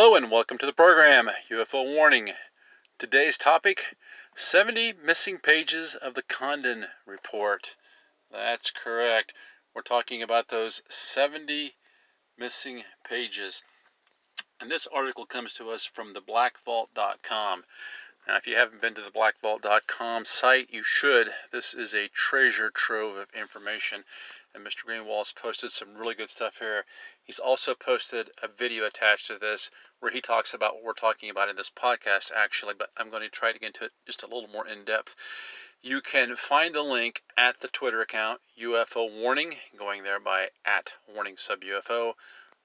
Hello and welcome to the program UFO Warning. Today's topic 70 missing pages of the Condon Report. That's correct. We're talking about those 70 missing pages. And this article comes to us from theblackvault.com. Now, if you haven't been to the blackvault.com site, you should. This is a treasure trove of information. And Mr. Greenewald's posted some really good stuff here. He's also posted a video attached to this where he talks about what we're talking about in this podcast, actually, but I'm going to try to get into it just a little more in depth. You can find the link at the Twitter account, UFO Warning, going there by at Warning Sub UFO,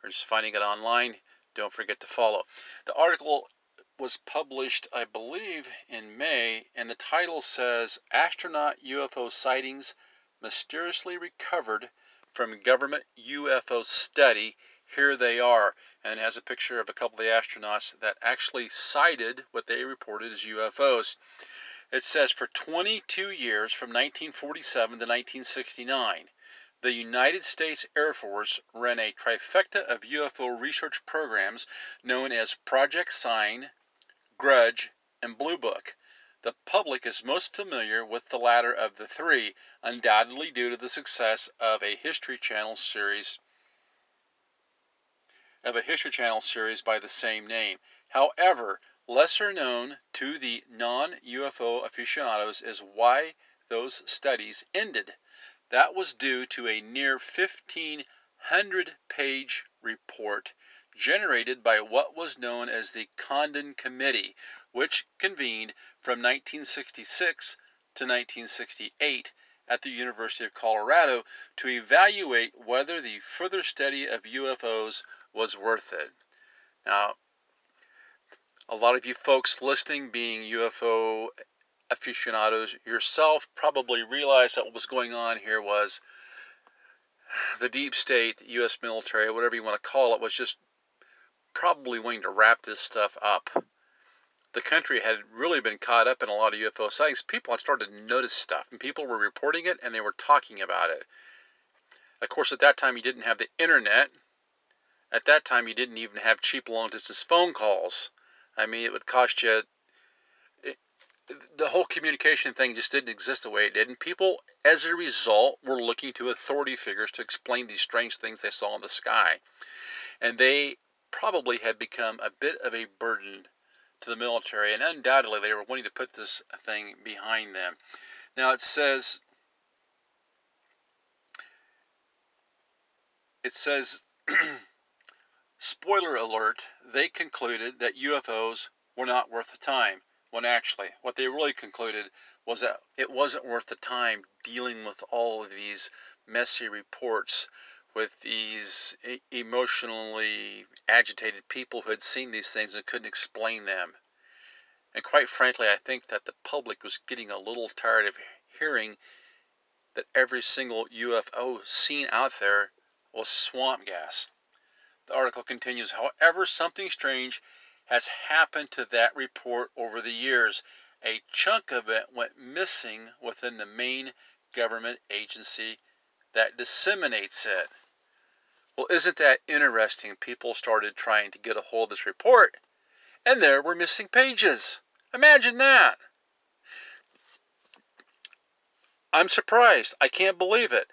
or just finding it online. Don't forget to follow. The article was published, I believe, in May, and the title says Astronaut UFO Sightings Mysteriously Recovered from Government UFO Study. Here they are. And it has a picture of a couple of the astronauts that actually sighted what they reported as UFOs. It says for 22 years, from 1947 to 1969, the United States Air Force ran a trifecta of UFO research programs known as Project Sign, Grudge, and Blue Book. The public is most familiar with the latter of the three, undoubtedly due to the success of a History Channel series of a History Channel series by the same name. However, lesser known to the non-UFO aficionados is why those studies ended. That was due to a near 1500 page report generated by what was known as the Condon Committee, which convened from 1966 to 1968 at the University of Colorado to evaluate whether the further study of UFOs was worth it. Now, a lot of you folks listening, being UFO aficionados yourself, probably realize that what was going on here was the deep state, U.S. military, whatever you want to call it, was just probably wanting to wrap this stuff up. The country had really been caught up in a lot of UFO sightings. People had started to notice stuff, and people were reporting it and they were talking about it. Of course, at that time, you didn't have the internet. At that time, you didn't even have cheap long distance phone calls. I mean, it would cost you. It, the whole communication thing just didn't exist the way it did. And people, as a result, were looking to authority figures to explain these strange things they saw in the sky. And they probably had become a bit of a burden to the military, and undoubtedly they were wanting to put this thing behind them. Now it says, it says, spoiler alert, they concluded that UFOs were not worth the time. When actually, what they really concluded was that it wasn't worth the time dealing with all of these messy reports with these emotionally agitated people who had seen these things and couldn't explain them. And quite frankly, I think that the public was getting a little tired of hearing that every single UFO seen out there was swamp gas. The article continues However, something strange has happened to that report over the years. A chunk of it went missing within the main government agency that disseminates it. Well, isn't that interesting? People started trying to get a hold of this report, and there were missing pages. Imagine that. I'm surprised. I can't believe it.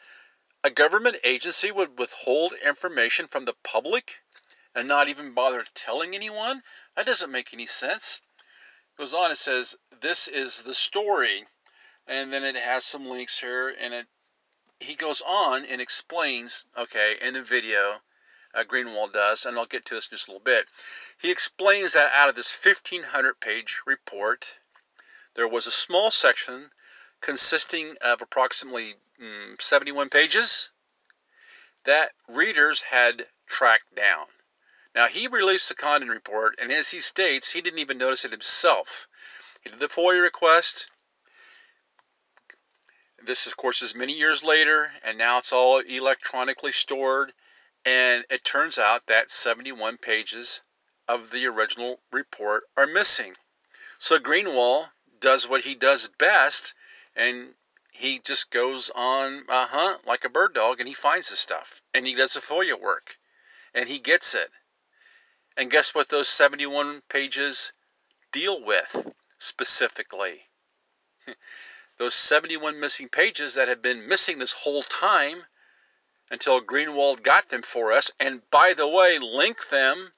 A government agency would withhold information from the public and not even bother telling anyone? That doesn't make any sense. It goes on, it says, This is the story. And then it has some links here, and it he goes on and explains, okay, in the video, uh, Greenewald does, and I'll get to this in just a little bit. He explains that out of this 1500 page report, there was a small section consisting of approximately mm, 71 pages that readers had tracked down. Now, he released the Condon report, and as he states, he didn't even notice it himself. He did the FOIA request, this, of course, is many years later, and now it's all electronically stored. And it turns out that 71 pages of the original report are missing. So Greenewald does what he does best, and he just goes on a hunt like a bird dog, and he finds the stuff, and he does the FOIA work, and he gets it. And guess what those 71 pages deal with specifically? those 71 missing pages that have been missing this whole time until Greenewald got them for us. And by the way, link them,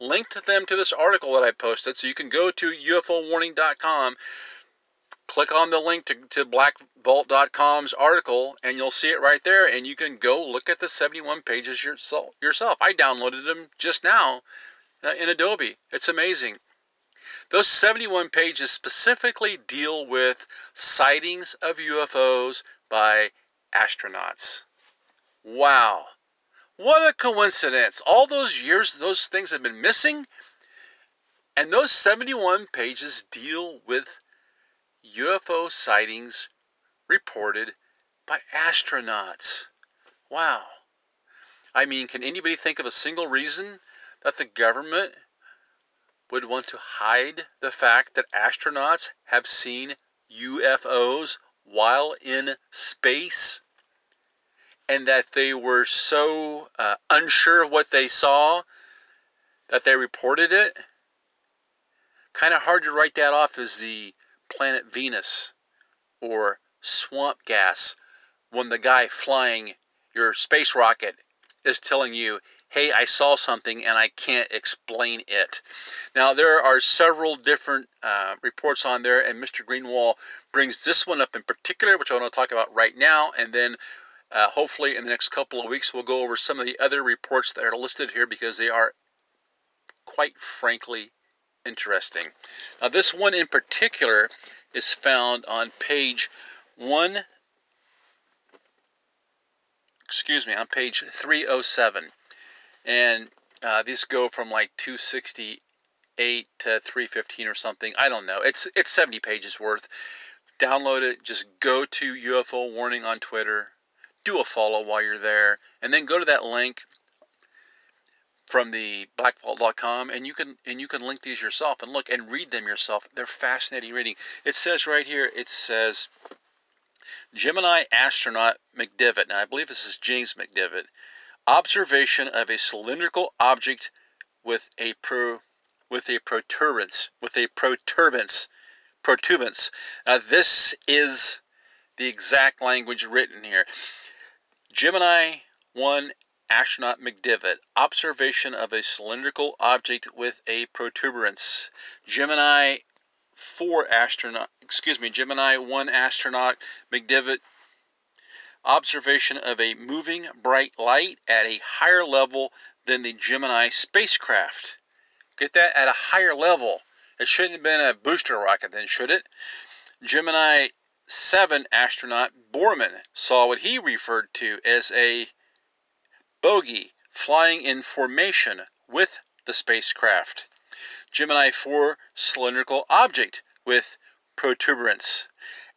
linked them to this article that I posted. So you can go to UFOwarning.com, click on the link to, to blackvault.com's article, and you'll see it right there. And you can go look at the 71 pages yourself. I downloaded them just now uh, in Adobe. It's amazing. Those 71 pages specifically deal with sightings of UFOs by astronauts. Wow. What a coincidence. All those years, those things have been missing. And those 71 pages deal with UFO sightings reported by astronauts. Wow. I mean, can anybody think of a single reason that the government would want to hide the fact that astronauts have seen UFOs while in space? and that they were so uh, unsure of what they saw that they reported it. Kind of hard to write that off as the planet Venus or swamp gas when the guy flying your space rocket is telling you, hey, I saw something and I can't explain it. Now, there are several different uh, reports on there, and Mr. Greenewald brings this one up in particular, which I want to talk about right now, and then uh, hopefully, in the next couple of weeks, we'll go over some of the other reports that are listed here because they are quite frankly interesting. Now, this one in particular is found on page one, excuse me, on page 307. And uh, these go from like 268 to 315 or something. I don't know. It's it's 70 pages worth. Download it. Just go to UFO Warning on Twitter do a follow while you're there, and then go to that link from the blackvault.com and you can and you can link these yourself and look and read them yourself. They're fascinating reading. It says right here, it says Gemini astronaut McDivitt. Now I believe this is James McDivitt. Observation of a cylindrical object with a pro with a protuberance with a protuberance protuberance. Now this is the exact language written here. Gemini 1 astronaut McDivitt, observation of a cylindrical object with a protuberance. Gemini 4 astronaut, excuse me, Gemini 1 astronaut McDivitt, observation of a moving bright light at a higher level than the Gemini spacecraft. Get that at a higher level. It shouldn't have been a booster rocket then, should it? Gemini 7 astronaut Borman saw what he referred to as a bogey flying in formation with the spacecraft. Gemini 4 cylindrical object with protuberance.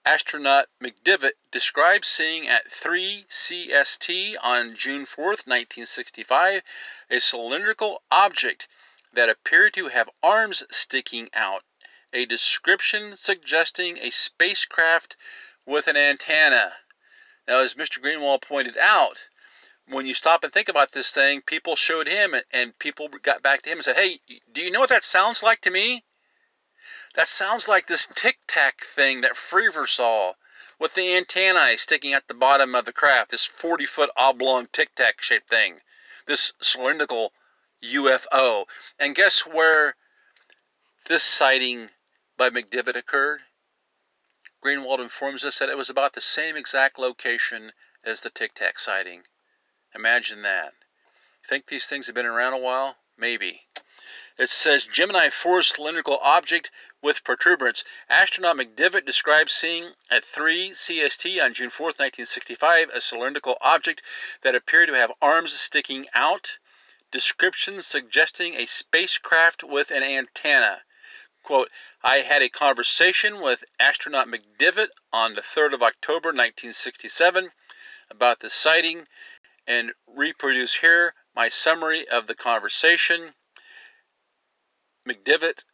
Astronaut McDivitt described seeing at 3 CST on June 4, 1965, a cylindrical object that appeared to have arms sticking out a description suggesting a spacecraft with an antenna. Now, as Mr. Greenewald pointed out, when you stop and think about this thing, people showed him and people got back to him and said, Hey, do you know what that sounds like to me? That sounds like this tic tac thing that Fravor saw with the antennae sticking at the bottom of the craft, this 40 foot oblong tic tac shaped thing, this cylindrical UFO. And guess where this sighting by McDivitt occurred? Greenewald informs us that it was about the same exact location as the Tic Tac sighting. Imagine that. Think these things have been around a while? Maybe. It says Gemini 4 cylindrical object with protuberance. Astronaut McDivitt describes seeing at 3 CST on June 4, 1965, a cylindrical object that appeared to have arms sticking out. Description suggesting a spacecraft with an antenna. Quote, I had a conversation with astronaut McDivitt on the 3rd of October 1967 about the sighting and reproduce here my summary of the conversation. McDivitt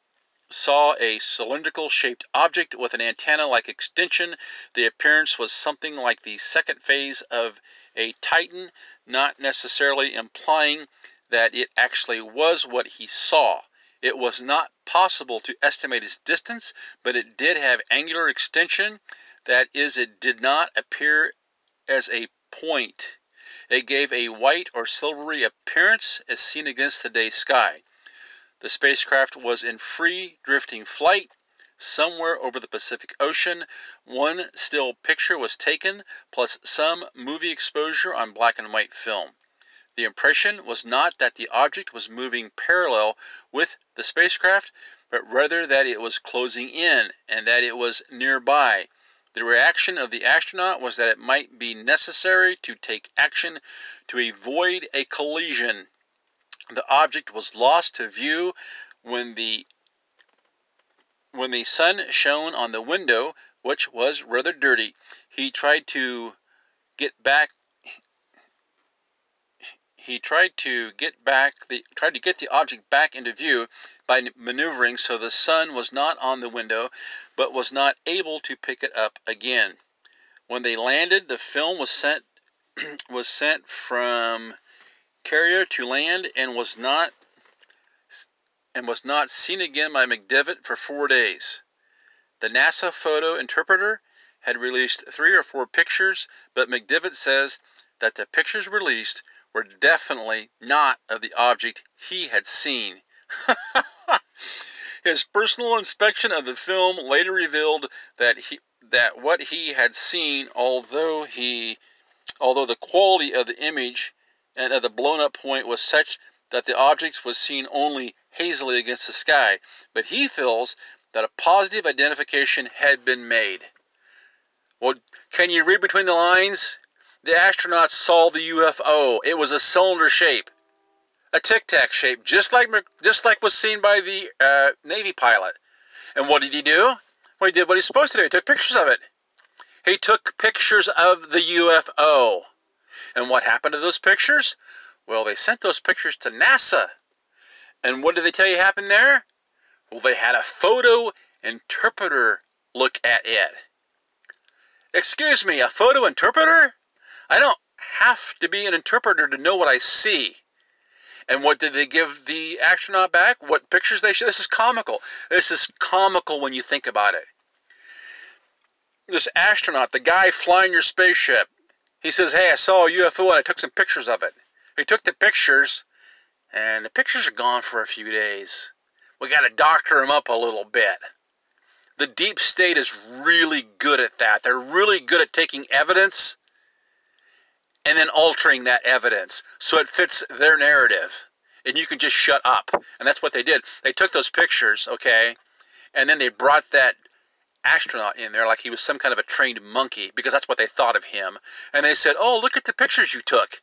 saw a cylindrical shaped object with an antenna like extension. The appearance was something like the second phase of a Titan, not necessarily implying that it actually was what he saw. It was not possible to estimate its distance, but it did have angular extension. That is, it did not appear as a point. It gave a white or silvery appearance as seen against the day sky. The spacecraft was in free drifting flight somewhere over the Pacific Ocean. One still picture was taken, plus some movie exposure on black and white film. The impression was not that the object was moving parallel with the spacecraft, but rather that it was closing in and that it was nearby. The reaction of the astronaut was that it might be necessary to take action to avoid a collision. The object was lost to view when the when the sun shone on the window, which was rather dirty. He tried to get back he tried to get back the tried to get the object back into view by maneuvering so the sun was not on the window but was not able to pick it up again. When they landed, the film was sent was sent from carrier to land and was not and was not seen again by McDivitt for four days. The NASA photo interpreter had released three or four pictures, but McDivitt says that the pictures released were definitely not of the object he had seen. His personal inspection of the film later revealed that he that what he had seen, although he although the quality of the image and at the blown up point was such that the object was seen only hazily against the sky, but he feels that a positive identification had been made. Well, can you read between the lines? The astronauts saw the UFO. It was a cylinder shape, a tic tac shape, just like just like was seen by the uh, Navy pilot. And what did he do? Well, he did what he's supposed to do. He took pictures of it. He took pictures of the UFO. And what happened to those pictures? Well, they sent those pictures to NASA. And what did they tell you happened there? Well, they had a photo interpreter look at it. Excuse me, a photo interpreter? I don't have to be an interpreter to know what I see. And what did they give the astronaut back? What pictures they show? This is comical. This is comical when you think about it. This astronaut, the guy flying your spaceship, he says, Hey, I saw a UFO and I took some pictures of it. He took the pictures, and the pictures are gone for a few days. We got to doctor them up a little bit. The deep state is really good at that. They're really good at taking evidence and then altering that evidence so it fits their narrative. And you can just shut up. And that's what they did. They took those pictures, okay, and then they brought that astronaut in there like he was some kind of a trained monkey because that's what they thought of him. And they said, Oh, look at the pictures you took.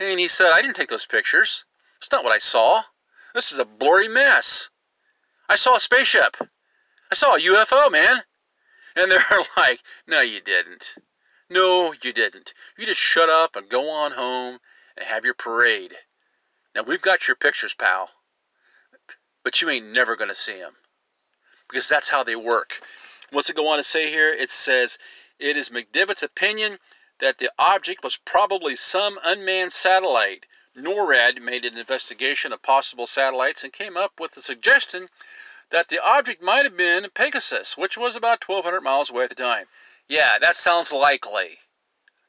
And he said, I didn't take those pictures. It's not what I saw. This is a blurry mess. I saw a spaceship. I saw a UFO, man. And they're like, No, you didn't. No, you didn't. You just shut up and go on home and have your parade. Now, we've got your pictures, pal. But you ain't never going to see them. Because that's how they work. What's it go on to say here? It says, It is McDivitt's opinion that the object was probably some unmanned satellite. NORAD made an investigation of possible satellites and came up with the suggestion that the object might have been Pegasus, which was about 1,200 miles away at the time. Yeah, that sounds likely.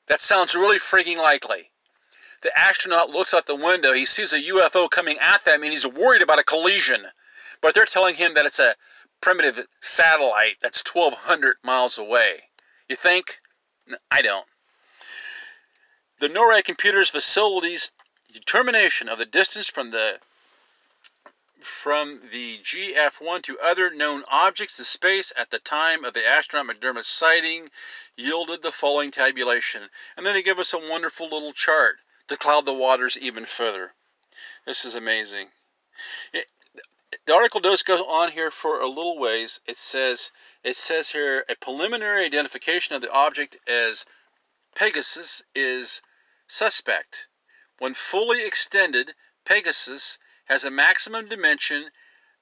That sounds really freaking likely. The astronaut looks out the window, he sees a UFO coming at them, and he's worried about a collision. But they're telling him that it's a primitive satellite that's 1,200 miles away. You think? I don't. The NORAD computer's facilities determination of the distance from the from the GF1 to other known objects in space at the time of the astronaut McDermott sighting yielded the following tabulation. And then they give us a wonderful little chart to cloud the waters even further. This is amazing. The article does go on here for a little ways. It says it says here a preliminary identification of the object as Pegasus is suspect. When fully extended, Pegasus has a maximum dimension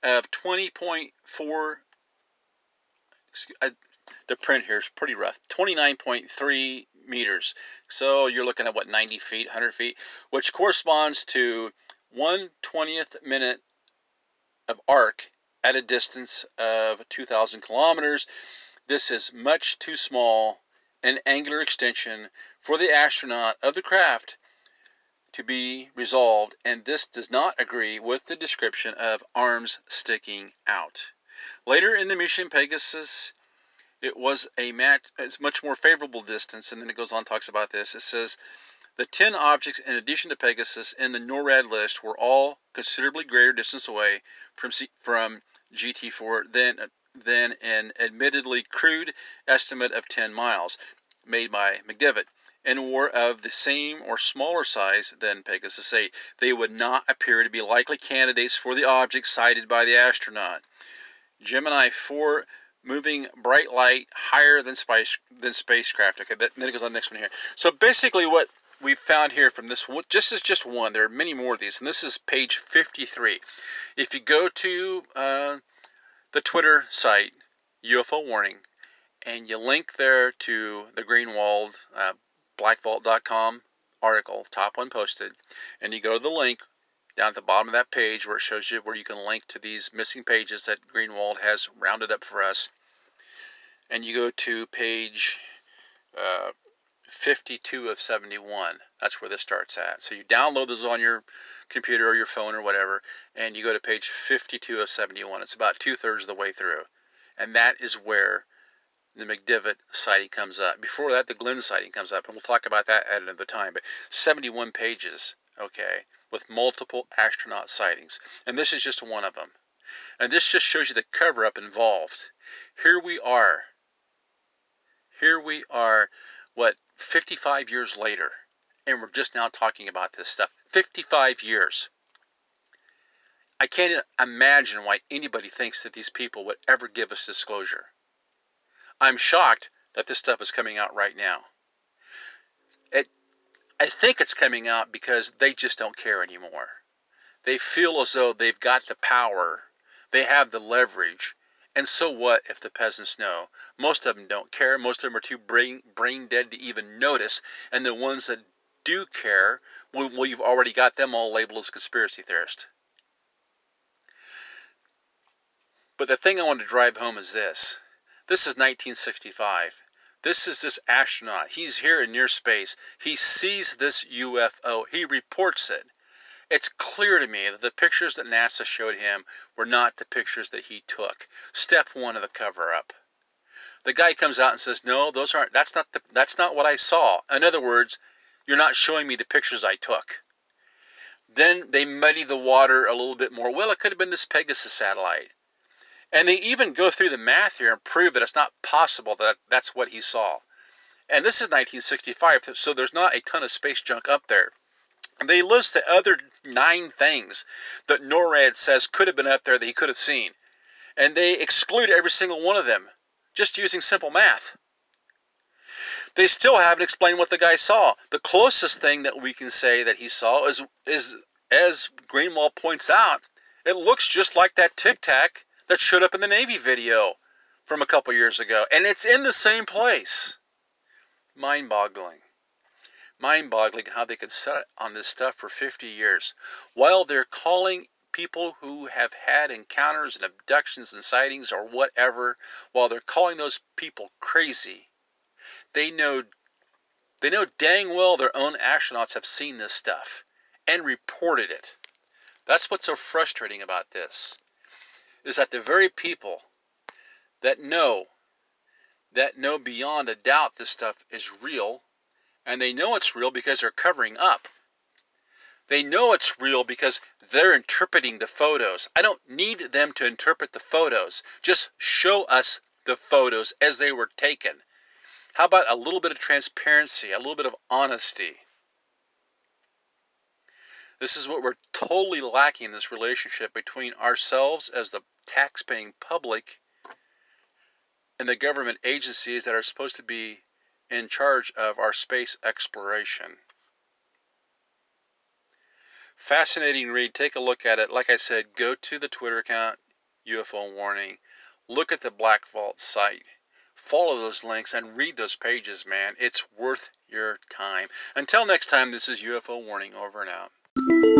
of 20.4 the print here is pretty rough 29.3 meters so you're looking at what 90 feet 100 feet which corresponds to one twentieth minute of arc at a distance of 2,000 kilometers. This is much too small an angular extension for the astronaut of the craft to be resolved, and this does not agree with the description of arms sticking out. Later in the mission Pegasus, it was a match, it's much more favorable distance, and then it goes on talks about this. It says the 10 objects in addition to Pegasus in the NORAD list were all considerably greater distance away from C- from GT4 than than an admittedly crude estimate of 10 miles made by McDivitt and were of the same or smaller size than Pegasus 8. They would not appear to be likely candidates for the objects sighted by the astronaut. Gemini 4 moving bright light higher than spice than spacecraft. Okay, that, then it goes on the next one here. So basically, what we found here from this one, just is just one. There are many more of these, and this is page 53. If you go to uh, the Twitter site UFO Warning, and you link there to the Greenewald uh, blackvault.com article, top one posted, and you go to the link down at the bottom of that page where it shows you where you can link to these missing pages that Greenewald has rounded up for us, and you go to page uh, 52 of 71. That's where this starts at. So you download this on your computer or your phone or whatever, and you go to page 52 of 71. It's about two thirds of the way through. And that is where the McDivitt sighting comes up. Before that, the Glenn sighting comes up, and we'll talk about that at another time. But 71 pages, okay, with multiple astronaut sightings. And this is just one of them. And this just shows you the cover up involved. Here we are. Here we are, what, 55 years later, and we're just now talking about this stuff. 55 years. I can't imagine why anybody thinks that these people would ever give us disclosure. I'm shocked that this stuff is coming out right now. It, I think it's coming out because they just don't care anymore. They feel as though they've got the power, they have the leverage, and so what if the peasants know? Most of them don't care. Most of them are too brain, brain dead to even notice. And the ones that do care, well, you've already got them all labeled as conspiracy theorists. But the thing I want to drive home is this. This is 1965. This is this astronaut. He's here in near space. He sees this UFO. He reports it. It's clear to me that the pictures that NASA showed him were not the pictures that he took. Step one of the cover up. The guy comes out and says, "No, those aren't. That's not the. That's not what I saw." In other words, you're not showing me the pictures I took. Then they muddy the water a little bit more. Well, it could have been this Pegasus satellite. And they even go through the math here and prove that it's not possible that that's what he saw. And this is 1965, so there's not a ton of space junk up there. They list the other nine things that NORAD says could have been up there that he could have seen. And they exclude every single one of them just using simple math. They still haven't explained what the guy saw. The closest thing that we can say that he saw is, is as Greenewald points out, it looks just like that Tic Tac that showed up in the Navy video from a couple years ago. And it's in the same place. Mind boggling mind boggling how they can sit on this stuff for 50 years while they're calling people who have had encounters and abductions and sightings or whatever while they're calling those people crazy. They know they know dang well their own astronauts have seen this stuff and reported it. That's what's so frustrating about this is that the very people that know that know beyond a doubt this stuff is real and they know it's real because they're covering up. They know it's real because they're interpreting the photos. I don't need them to interpret the photos. Just show us the photos as they were taken. How about a little bit of transparency, a little bit of honesty? This is what we're totally lacking in this relationship between ourselves as the tax-paying public and the government agencies that are supposed to be in charge of our space exploration. Fascinating read. Take a look at it. Like I said, go to the Twitter account, UFO Warning. Look at the Black Vault site. Follow those links and read those pages, man. It's worth your time. Until next time, this is UFO Warning. Over and out.